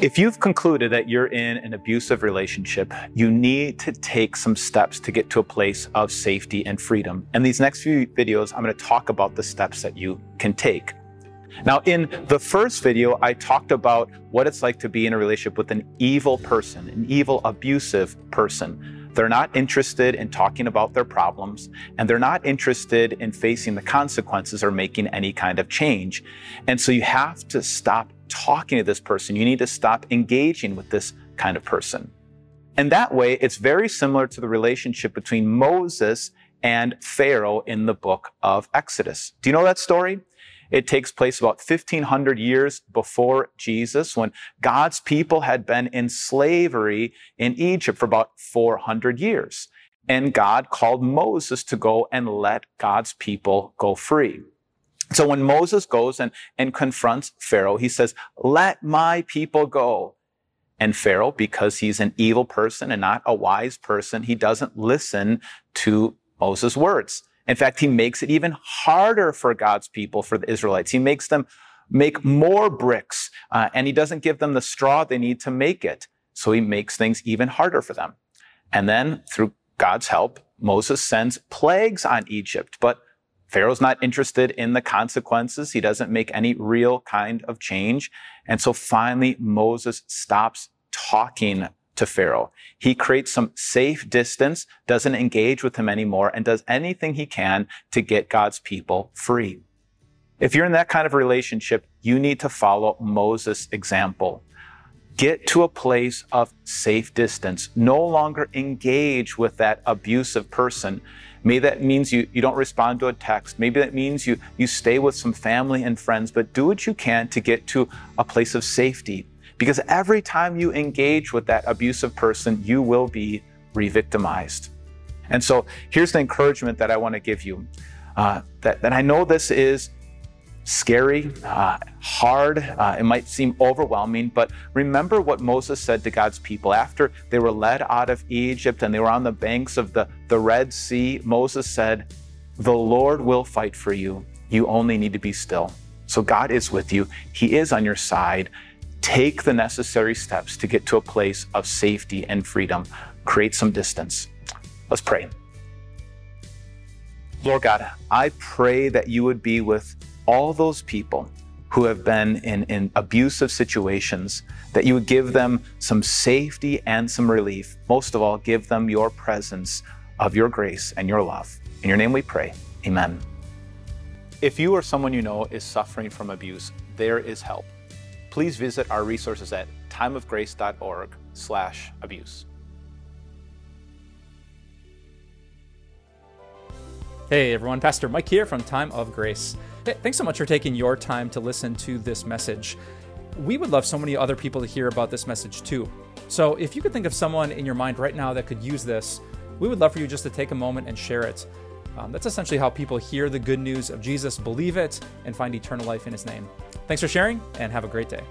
If you've concluded that you're in an abusive relationship, you need to take some steps to get to a place of safety and freedom. And these next few videos, I'm going to talk about the steps that you can take. Now, in the first video, I talked about what it's like to be in a relationship with an evil person, an evil, abusive person. They're not interested in talking about their problems, and they're not interested in facing the consequences or making any kind of change. And so you have to stop talking to this person. You need to stop engaging with this kind of person. And that way, it's very similar to the relationship between Moses and Pharaoh in the book of Exodus. Do you know that story? It takes place about 1500 years before Jesus when God's people had been in slavery in Egypt for about 400 years. And God called Moses to go and let God's people go free. So when Moses goes and, and confronts Pharaoh, he says, let my people go. And Pharaoh, because he's an evil person and not a wise person, he doesn't listen to Moses' words. In fact, he makes it even harder for God's people, for the Israelites. He makes them make more bricks, uh, and he doesn't give them the straw they need to make it. So he makes things even harder for them. And then, through God's help, Moses sends plagues on Egypt. But Pharaoh's not interested in the consequences. He doesn't make any real kind of change. And so finally, Moses stops talking to Pharaoh. He creates some safe distance, doesn't engage with him anymore, and does anything he can to get God's people free. If you're in that kind of relationship, you need to follow Moses' example. Get to a place of safe distance. No longer engage with that abusive person Maybe that means you, you don't respond to a text. Maybe that means you, you stay with some family and friends, but do what you can to get to a place of safety. Because every time you engage with that abusive person, you will be re victimized. And so here's the encouragement that I want to give you uh, that, that I know this is scary, uh, hard. Uh, it might seem overwhelming, but remember what Moses said to God's people after they were led out of Egypt and they were on the banks of the, the Red Sea. Moses said, The Lord will fight for you. You only need to be still. So God is with you, He is on your side. Take the necessary steps to get to a place of safety and freedom. Create some distance. Let's pray. Lord God, I pray that you would be with all those people who have been in, in abusive situations, that you would give them some safety and some relief. Most of all, give them your presence of your grace and your love. In your name we pray. Amen. If you or someone you know is suffering from abuse, there is help. Please visit our resources at timeofgrace.org/abuse. Hey everyone, Pastor Mike here from Time of Grace. Thanks so much for taking your time to listen to this message. We would love so many other people to hear about this message too. So if you could think of someone in your mind right now that could use this, we would love for you just to take a moment and share it. Um, that's essentially how people hear the good news of Jesus, believe it, and find eternal life in his name. Thanks for sharing, and have a great day.